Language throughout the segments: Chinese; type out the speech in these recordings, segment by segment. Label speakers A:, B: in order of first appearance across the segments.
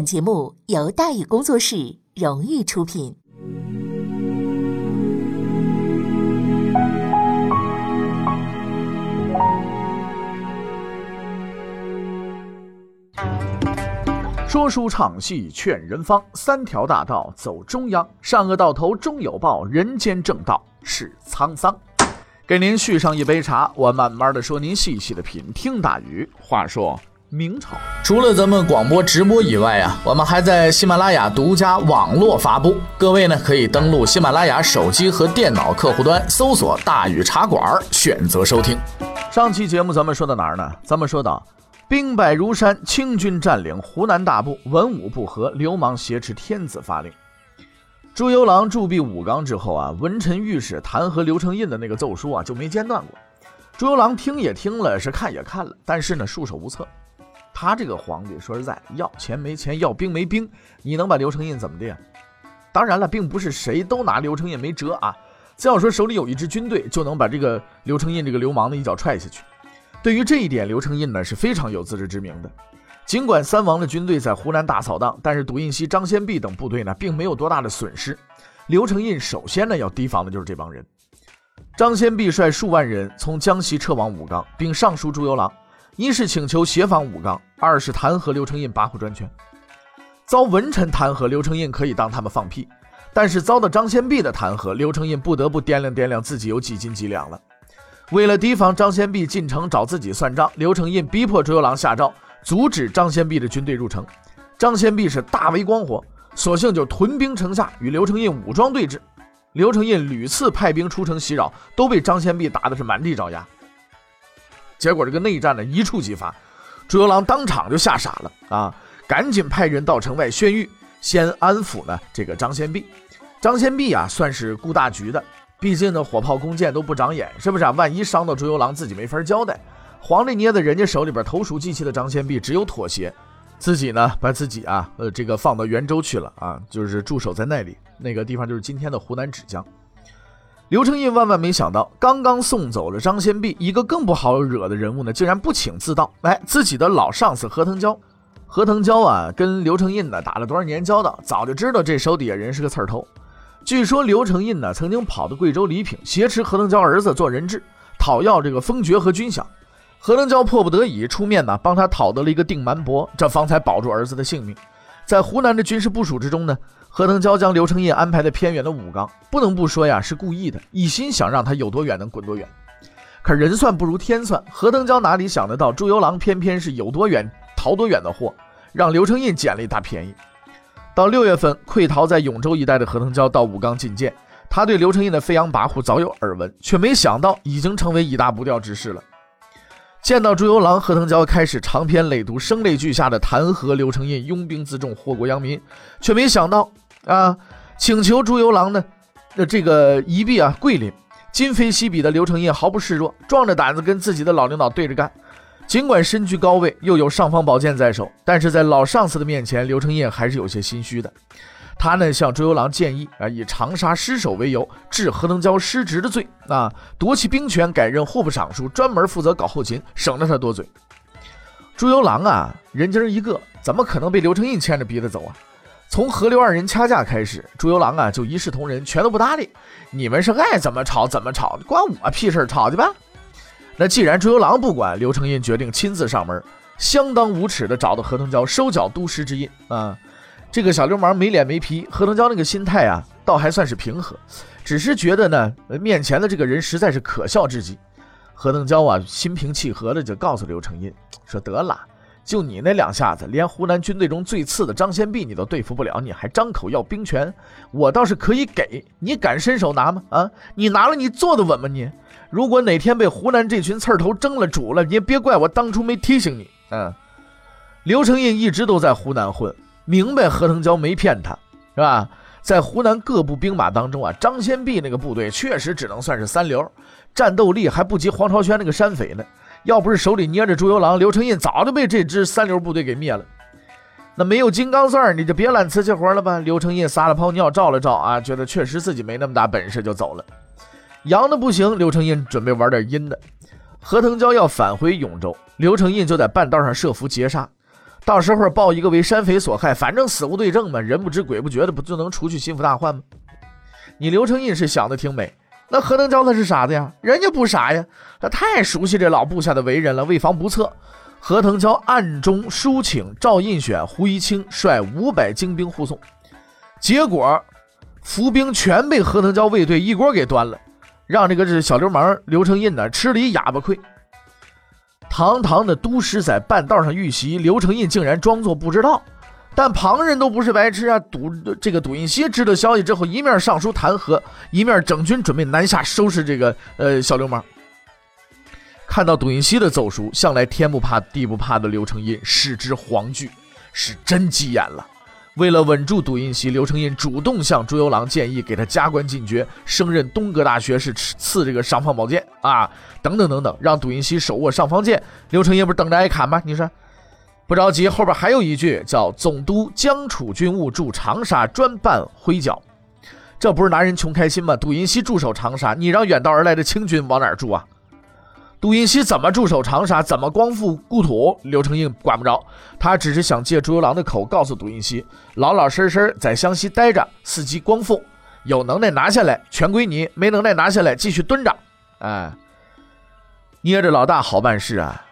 A: 本节目由大宇工作室荣誉出品。
B: 说书唱戏劝人方，三条大道走中央，善恶到头终有报，人间正道是沧桑。给您续上一杯茶，我慢慢的说，您细细的品。听大宇话说。明朝
C: 除了咱们广播直播以外啊，我们还在喜马拉雅独家网络发布。各位呢可以登录喜马拉雅手机和电脑客户端，搜索“大禹茶馆”，选择收听。
B: 上期节目咱们说到哪儿呢？咱们说到兵败如山，清军占领湖南大部，文武不和，流氓挟持天子发令。朱由榔驻跸武冈之后啊，文臣御史弹劾刘承印的那个奏书啊就没间断过。朱由榔听也听了，是看也看了，但是呢束手无策。他这个皇帝说实在，要钱没钱，要兵没兵，你能把刘承印怎么的呀？当然了，并不是谁都拿刘承印没辙啊。只要说手里有一支军队，就能把这个刘承印这个流氓的一脚踹下去。对于这一点，刘承印呢是非常有自知之明的。尽管三王的军队在湖南大扫荡，但是笃印西、张先弼等部队呢，并没有多大的损失。刘承印首先呢要提防的就是这帮人。张先弼率数万人从江西撤往武冈，并上书朱由榔。一是请求协防武冈，二是弹劾刘承印跋扈专权。遭文臣弹劾，刘承印可以当他们放屁；但是遭到张先弼的弹劾，刘承印不得不掂量掂量自己有几斤几两了。为了提防张先弼进城找自己算账，刘承印逼迫朱由榔下诏阻止张先弼的军队入城。张先弼是大为光火，索性就屯兵城下与刘承印武装对峙。刘承印屡次派兵出城袭扰，都被张先弼打的是满地找牙。结果这个内战呢一触即发，朱由榔当场就吓傻了啊！赶紧派人到城外宣谕，先安抚呢这个张先弼。张先弼啊算是顾大局的，毕竟呢火炮弓箭都不长眼，是不是啊？万一伤到朱由榔，自己没法交代。皇帝捏在人家手里边投鼠忌器的张先弼，只有妥协，自己呢把自己啊呃这个放到元州去了啊，就是驻守在那里，那个地方就是今天的湖南芷江。刘承印万万没想到，刚刚送走了张先弼，一个更不好惹的人物呢，竟然不请自到。哎，自己的老上司何腾蛟，何腾蛟啊，跟刘承印呢打了多少年交道，早就知道这手底下人是个刺儿头。据说刘承印呢曾经跑到贵州黎平，挟持何腾蛟儿子做人质，讨要这个封爵和军饷。何腾蛟迫不得已出面呢，帮他讨得了一个定蛮伯，这方才保住儿子的性命。在湖南的军事部署之中呢。何腾蛟将刘承印安排在偏远的武冈，不能不说呀，是故意的，一心想让他有多远能滚多远。可人算不如天算，何腾蛟哪里想得到，朱由榔偏偏是有多远逃多远的货，让刘承印捡了一大便宜。到六月份，溃逃在永州一带的何腾蛟到武冈觐见，他对刘承印的飞扬跋扈早有耳闻，却没想到已经成为一大不掉之势了。见到朱由榔，何腾蛟开始长篇累牍、声泪俱下的弹劾刘承印拥兵自重、祸国殃民，却没想到。啊！请求朱由榔呢，那这个一臂啊跪林，今非昔比的刘承业毫不示弱，壮着胆子跟自己的老领导对着干。尽管身居高位，又有尚方宝剑在手，但是在老上司的面前，刘承业还是有些心虚的。他呢向朱由榔建议啊，以长沙失守为由，治何腾蛟失职的罪啊，夺其兵权，改任户部尚书，专门负责搞后勤，省得他多嘴。朱由榔啊，人精一个，怎么可能被刘承印牵着鼻子走啊？从河流二人掐架开始，朱由榔啊就一视同仁，全都不搭理。你们是爱怎么吵怎么吵，关我屁事，吵去吧。那既然朱由榔不管，刘承印决定亲自上门，相当无耻的找到何腾蛟收缴都师之印啊。这个小流氓没脸没皮，何腾蛟那个心态啊，倒还算是平和，只是觉得呢，面前的这个人实在是可笑至极。何腾蛟啊，心平气和的就告诉刘承印说：“得了。”就你那两下子，连湖南军队中最次的张先弼你都对付不了，你还张口要兵权？我倒是可以给你，敢伸手拿吗？啊，你拿了，你坐得稳吗？你如果哪天被湖南这群刺头蒸了煮了，你也别怪我当初没提醒你。嗯，刘承印一直都在湖南混，明白何腾蛟没骗他，是吧？在湖南各部兵马当中啊，张先弼那个部队确实只能算是三流，战斗力还不及黄朝轩那个山匪呢。要不是手里捏着朱由榔，刘承印早就被这支三流部队给灭了。那没有金刚钻，你就别揽瓷器活了吧。刘承印撒了泡尿，照了照啊，觉得确实自己没那么大本事，就走了。阳的不行，刘承印准备玩点阴的。何腾蛟要返回永州，刘承印就在半道上设伏截杀。到时候报一个为山匪所害，反正死无对证嘛，人不知鬼不觉的，不就能除去心腹大患吗？你刘承印是想的挺美，那何腾蛟他是傻子呀？人家不傻呀，他太熟悉这老部下的为人了，为防不测，何腾蛟暗中抒请赵印选、胡一清率五百精兵护送，结果伏兵全被何腾蛟卫队一锅给端了，让这个这小流氓刘承印呢吃了一哑巴亏。堂堂的都师在半道上遇袭，刘承印竟然装作不知道。但旁人都不是白痴啊！赌这个赌印锡知道消息之后，一面上书弹劾，一面整军准备南下收拾这个呃小流氓。看到赌印锡的奏书，向来天不怕地不怕的刘承印视之惶惧，是真急眼了。为了稳住赌印锡，刘承印主动向朱由榔建议给他加官进爵，升任东阁大学士，赐这个尚方宝剑啊，等等等等，让赌印锡手握尚方剑。刘承印不是等着挨砍吗？你说不着急，后边还有一句叫“总督江楚军务驻长沙，专办徽剿”，这不是拿人穷开心吗？杜云熙驻守长沙，你让远道而来的清军往哪儿住啊？杜云熙怎么驻守长沙，怎么光复故土？刘承印管不着，他只是想借朱由榔的口告诉杜云熙，老老实实在湘西待着，伺机光复，有能耐拿下来全归你，没能耐拿下来继续蹲着。哎，捏着老大好办事啊，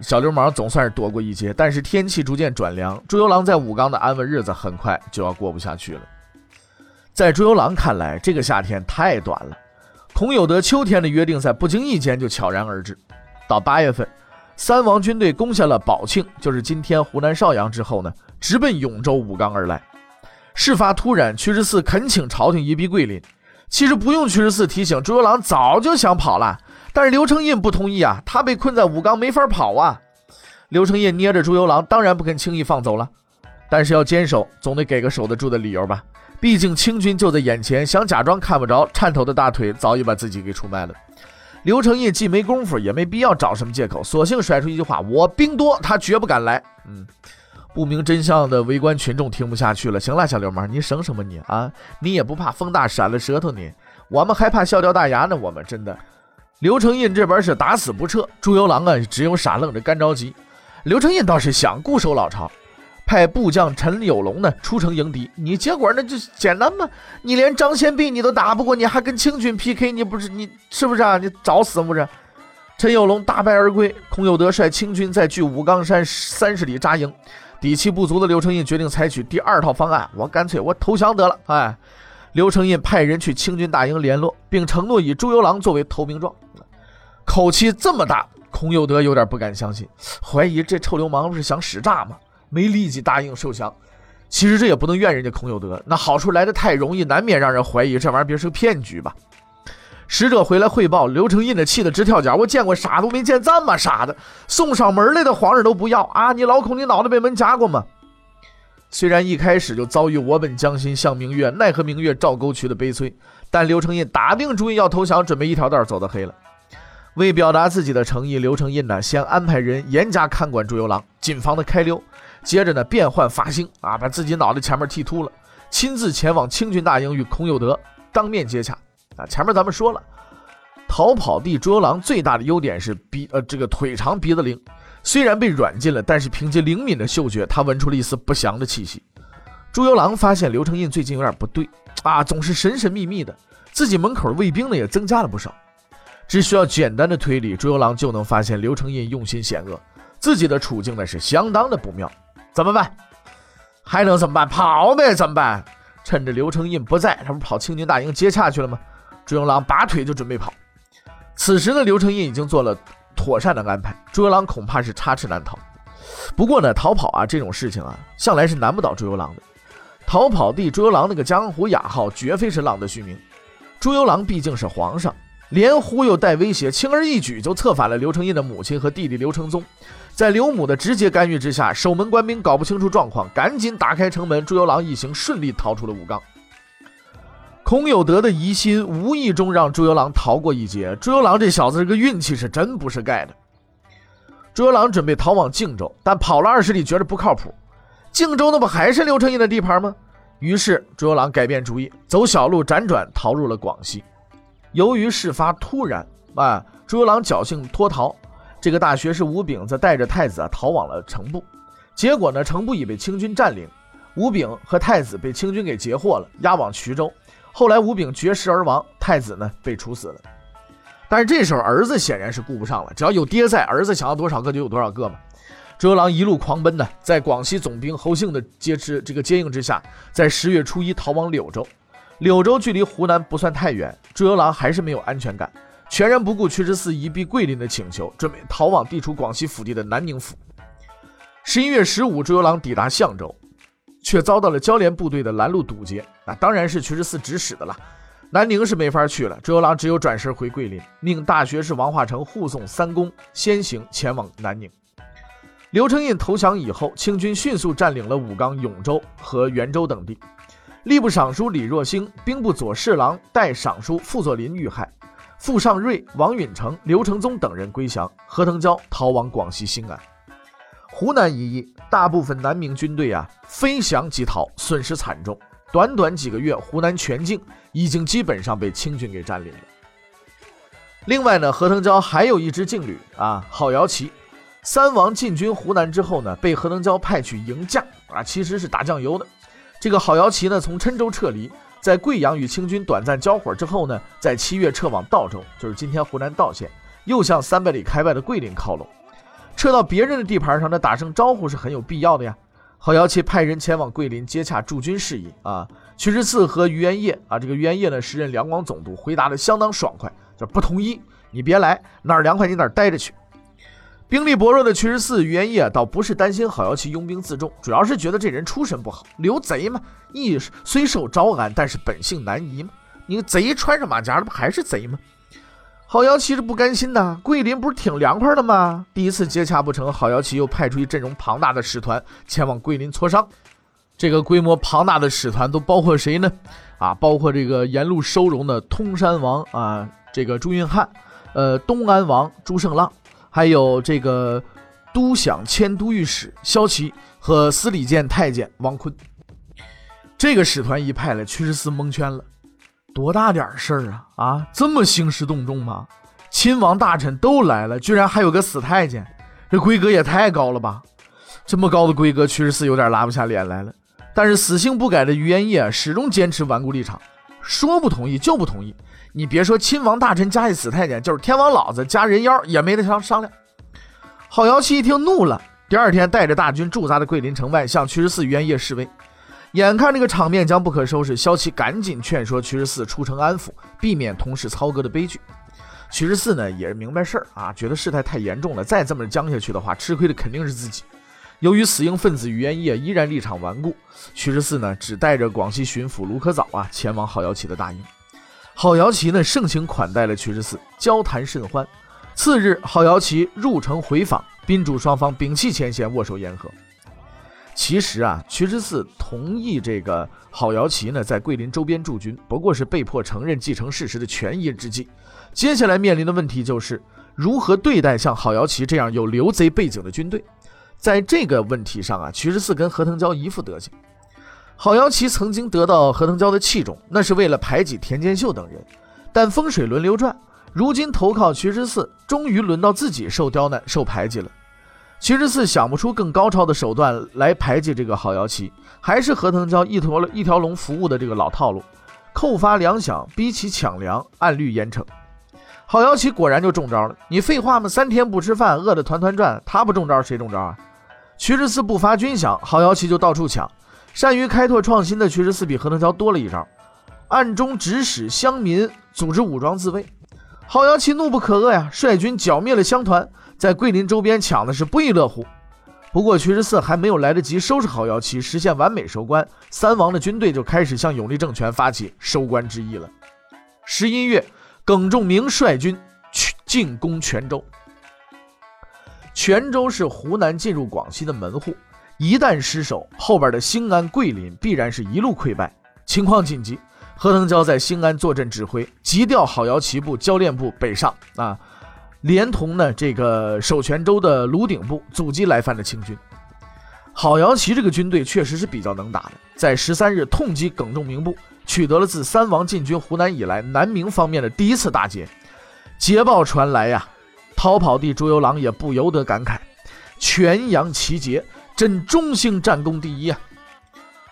B: 小流氓总算是躲过一劫。但是天气逐渐转凉，朱由榔在武冈的安稳日子很快就要过不下去了。在朱由榔看来，这个夏天太短了。孔有德秋天的约定在不经意间就悄然而至。到八月份，三王军队攻下了宝庆，就是今天湖南邵阳之后呢，直奔永州武冈而来。事发突然，屈十四恳请朝廷一臂桂林。其实不用屈十四提醒，朱由榔早就想跑了，但是刘承印不同意啊，他被困在武冈没法跑啊。刘承印捏着朱由榔，当然不肯轻易放走了，但是要坚守，总得给个守得住的理由吧。毕竟清军就在眼前，想假装看不着，颤抖的大腿早已把自己给出卖了。刘承印既没功夫，也没必要找什么借口，索性甩出一句话：“我兵多，他绝不敢来。”嗯，不明真相的围观群众听不下去了。行了，小流氓，你省省吧你啊！你也不怕风大闪了舌头你？我们还怕笑掉大牙呢。我们真的，刘承印这边是打死不撤，朱由榔啊只有傻愣着干着急。刘承印倒是想固守老巢。派部将陈有龙呢出城迎敌，你结果那就简单嘛，你连张献弼你都打不过，你还跟清军 PK，你不是你是不是啊？你找死不是？陈有龙大败而归，孔有德率清军在距武冈山三十里扎营，底气不足的刘承印决定采取第二套方案，我干脆我投降得了。哎，刘承印派人去清军大营联络，并承诺以朱由榔作为投名状，口气这么大，孔有德有点不敢相信，怀疑这臭流氓不是想使诈吗？没立即答应受降，其实这也不能怨人家孔有德，那好处来的太容易，难免让人怀疑这玩意儿别是个骗局吧。使者回来汇报，刘承印的气得直跳脚，我见过傻都没见这么傻的，送上门来的皇上都不要啊！你老孔，你脑袋被门夹过吗？虽然一开始就遭遇我本将心向明月，奈何明月照沟渠的悲催，但刘承印打定主意要投降，准备一条道走到黑了。为表达自己的诚意，刘承印呢先安排人严加看管朱由榔，谨防他开溜。接着呢，变换发型啊，把自己脑袋前面剃秃了，亲自前往清军大营与孔有德当面接洽啊。前面咱们说了，逃跑地朱由榔最大的优点是鼻呃这个腿长鼻子灵，虽然被软禁了，但是凭借灵敏的嗅觉，他闻出了一丝不祥的气息。朱由榔发现刘承印最近有点不对啊，总是神神秘秘的，自己门口的卫兵呢也增加了不少。只需要简单的推理，朱由榔就能发现刘承印用心险恶，自己的处境呢是相当的不妙。怎么办？还能怎么办？跑呗！怎么办？趁着刘承印不在，他不跑清军大营接洽去了吗？朱由榔拔腿就准备跑。此时呢，刘承印已经做了妥善的安排，朱由榔恐怕是插翅难逃。不过呢，逃跑啊这种事情啊，向来是难不倒朱由榔的。逃跑地朱由榔那个江湖雅号，绝非是浪得虚名。朱由榔毕竟是皇上，连忽悠带威胁，轻而易举就策反了刘承印的母亲和弟弟刘承宗。在刘母的直接干预之下，守门官兵搞不清楚状况，赶紧打开城门，朱由榔一行顺利逃出了武冈。孔有德的疑心无意中让朱由榔逃过一劫。朱由榔这小子这个运气是真不是盖的。朱由榔准备逃往靖州，但跑了二十里觉得不靠谱。靖州那不还是刘承印的地盘吗？于是朱由榔改变主意，走小路辗转逃入了广西。由于事发突然，啊，朱由榔侥幸脱逃。这个大学士吴炳则带着太子啊逃往了城部，结果呢，城部已被清军占领，吴炳和太子被清军给截获了，押往衢州。后来吴炳绝食而亡，太子呢被处死了。但是这时候儿子显然是顾不上了，只要有爹在，儿子想要多少个就有多少个嘛。朱由榔一路狂奔呢，在广西总兵侯幸的接持这个接应之下，在十月初一逃往柳州。柳州距离湖南不算太远，朱由榔还是没有安全感，全然不顾屈十四移避桂林的请求，准备逃往地处广西腹地的南宁府。十一月十五，朱由榔抵达象州，却遭到了交联部队的拦路堵截，那当然是屈十四指使的了。南宁是没法去了，朱由榔只有转身回桂林，命大学士王化成护送三公先行前往南宁。刘承胤投降以后，清军迅速占领了武冈、永州和元州等地。吏部尚书李若星、兵部左侍郎、代尚书傅作霖遇害，傅尚瑞、王允成、刘承宗等人归降，何腾蛟逃往广西兴安。湖南一役，大部分南明军队啊飞翔即逃，损失惨重。短短几个月，湖南全境已经基本上被清军给占领了。另外呢，何腾蛟还有一支劲旅啊，郝瑶旗。三王进军湖南之后呢，被何腾蛟派去迎驾啊，其实是打酱油的。这个郝瑶旗呢，从郴州撤离，在贵阳与清军短暂交火之后呢，在七月撤往道州，就是今天湖南道县，又向三百里开外的桂林靠拢。撤到别人的地盘上，那打声招呼是很有必要的呀。郝瑶旗派人前往桂林接洽驻军事宜啊。屈十四和于元业啊，这个于元业呢，时任两广总督，回答的相当爽快，就不同意，你别来，哪儿凉快你哪儿待着去。兵力薄弱的屈十四、于元业倒不是担心郝瑶旗拥兵自重，主要是觉得这人出身不好，刘贼嘛，义虽受招安，但是本性难移嘛。你贼穿上马甲了，不还是贼吗？郝瑶旗是不甘心的，桂林不是挺凉快的吗？第一次接洽不成，郝瑶旗又派出一阵容庞大的使团前往桂林磋商。这个规模庞大的使团都包括谁呢？啊，包括这个沿路收容的通山王啊，这个朱运汉，呃，东安王朱胜浪。还有这个都享迁都御史萧齐和司礼监太监王坤，这个使团一派来，屈十四蒙圈了。多大点事儿啊！啊，这么兴师动众吗？亲王大臣都来了，居然还有个死太监，这规格也太高了吧！这么高的规格，屈十四有点拉不下脸来了。但是死性不改的于元业始终坚持顽固立场，说不同意就不同意。你别说亲王大臣加一死太监，就是天王老子加人妖也没得商商量。郝瑶旗一听怒了，第二天带着大军驻扎在桂林城外，向屈十四、元业示威。眼看这个场面将不可收拾，萧齐赶紧劝说屈十四出城安抚，避免同室操戈的悲剧。屈十四呢也是明白事儿啊，觉得事态太严重了，再这么僵下去的话，吃亏的肯定是自己。由于死硬分子于元业依然立场顽固，屈十四呢只带着广西巡抚卢可藻啊前往郝瑶旗的大营。郝瑶琪呢盛情款待了屈十四，交谈甚欢。次日，郝瑶琪入城回访，宾主双方摒弃前嫌，握手言和。其实啊，屈十四同意这个郝瑶琪呢在桂林周边驻军，不过是被迫承认继承事实的权宜之计。接下来面临的问题就是如何对待像郝瑶琪这样有刘贼背景的军队。在这个问题上啊，屈十四跟何腾蛟一副德行。郝瑶琪曾经得到何腾蛟的器重，那是为了排挤田建秀等人。但风水轮流转，如今投靠徐十四，终于轮到自己受刁难、受排挤了。徐十四想不出更高超的手段来排挤这个郝瑶琪，还是何腾蛟一条一条龙服务的这个老套路：扣发粮饷，逼其抢粮，按律严惩。郝瑶琪果然就中招了。你废话吗？三天不吃饭，饿得团团转，他不中招谁中招啊？徐十四不发军饷，郝瑶琪就到处抢。善于开拓创新的屈十四比何腾蛟多了一招，暗中指使乡民组织武装自卫。郝瑶旗怒不可遏呀，率军剿灭了乡团，在桂林周边抢的是不亦乐乎。不过屈十四还没有来得及收拾郝瑶旗，实现完美收官，三王的军队就开始向永历政权发起收官之役了。十一月，耿仲明率军去进攻泉州。泉州是湖南进入广西的门户。一旦失守，后边的兴安、桂林必然是一路溃败。情况紧急，何腾蛟在兴安坐镇指挥，急调郝瑶旗部、教练部北上啊，连同呢这个守泉州的卢鼎部阻击来犯的清军。郝瑶旗这个军队确实是比较能打的，在十三日痛击耿仲明部，取得了自三王进军湖南以来南明方面的第一次大捷。捷报传来呀，逃跑地朱由榔也不由得感慨：“全阳奇捷。”真中兴战功第一啊！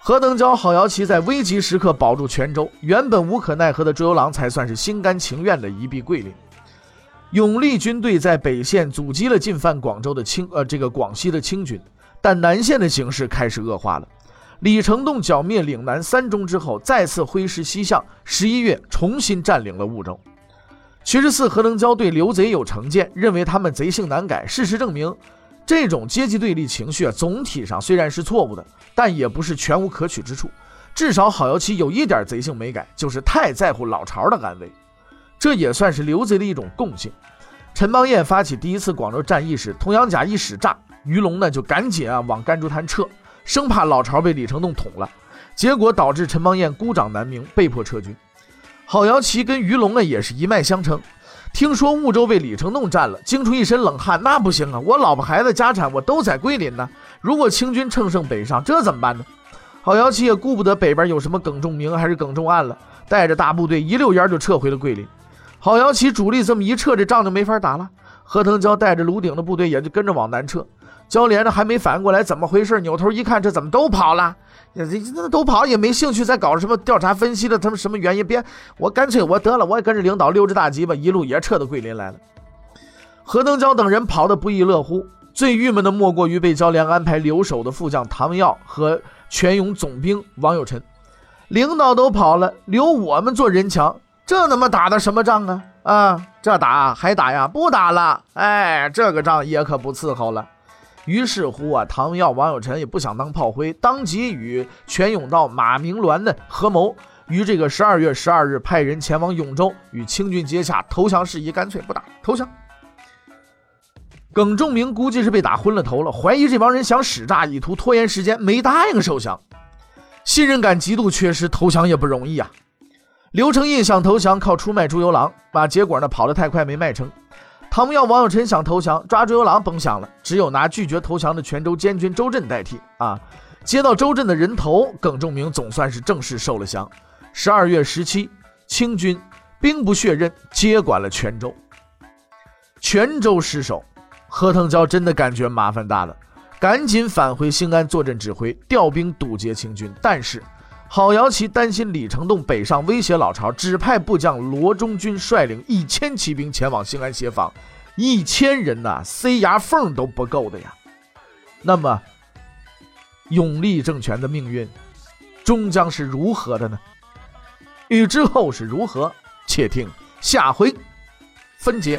B: 何登蛟、郝瑶琪在危急时刻保住泉州，原本无可奈何的朱由榔才算是心甘情愿的一臂桂林。永历军队在北线阻击了进犯广州的清呃这个广西的清军，但南线的形势开始恶化了。李成栋剿灭岭南三中之后，再次挥师西向，十一月重新占领了婺州。徐十四、何登蛟对刘贼有成见，认为他们贼性难改。事实证明。这种阶级对立情绪啊，总体上虽然是错误的，但也不是全无可取之处。至少郝瑶琪有一点贼性没改，就是太在乎老巢的安危，这也算是刘贼的一种共性。陈邦彦发起第一次广州战役时，童养甲一使诈，于龙呢就赶紧啊往甘竹滩撤，生怕老巢被李成栋捅了，结果导致陈邦彦孤掌难鸣，被迫撤军。郝瑶琪跟于龙呢也是一脉相承。听说婺州被李成栋占了，惊出一身冷汗。那不行啊，我老婆孩子家产我都在桂林呢。如果清军乘胜北上，这怎么办呢？郝瑶琪也顾不得北边有什么耿仲明还是耿仲案了，带着大部队一溜烟就撤回了桂林。郝瑶琪主力这么一撤，这仗就没法打了。何腾蛟带着卢鼎的部队也就跟着往南撤。焦连呢还没反应过来怎么回事，扭头一看，这怎么都跑了？这这都跑也没兴趣再搞什么调查分析的，他们什么原因？别，我干脆我得了，我也跟着领导溜之大吉吧，一路也撤到桂林来了。何登蛟等人跑得不亦乐乎，最郁闷的莫过于被焦连安排留守的副将唐耀和全勇总兵王有臣。领导都跑了，留我们做人墙，这他妈打的什么仗啊？啊，这打还打呀？不打了，哎，这个仗也可不伺候了。于是乎啊，唐耀、王有臣也不想当炮灰，当即与全永道马明鸾的合谋，于这个十二月十二日派人前往永州与清军接洽，投降事宜干脆不打，投降。耿仲明估计是被打昏了头了，怀疑这帮人想使诈，以图拖延时间，没答应受降。信任感极度缺失，投降也不容易啊。刘承印想投降，靠出卖朱由榔，把，结果呢跑得太快，没卖成。唐耀、王有臣想投降，抓朱由榔甭想了，只有拿拒绝投降的泉州监军周震代替。啊，接到周震的人头，耿仲明总算是正式受了降。十二月十七，清军兵不血刃接管了泉州。泉州失守，何腾蛟真的感觉麻烦大了，赶紧返回兴安坐镇指挥，调兵堵截清军。但是。郝瑶琪担心李成栋北上威胁老巢，只派部将罗中军率领一千骑兵前往兴安协防。一千人呐，塞牙缝都不够的呀。那么，永历政权的命运终将是如何的呢？欲知后事如何，且听下回分解。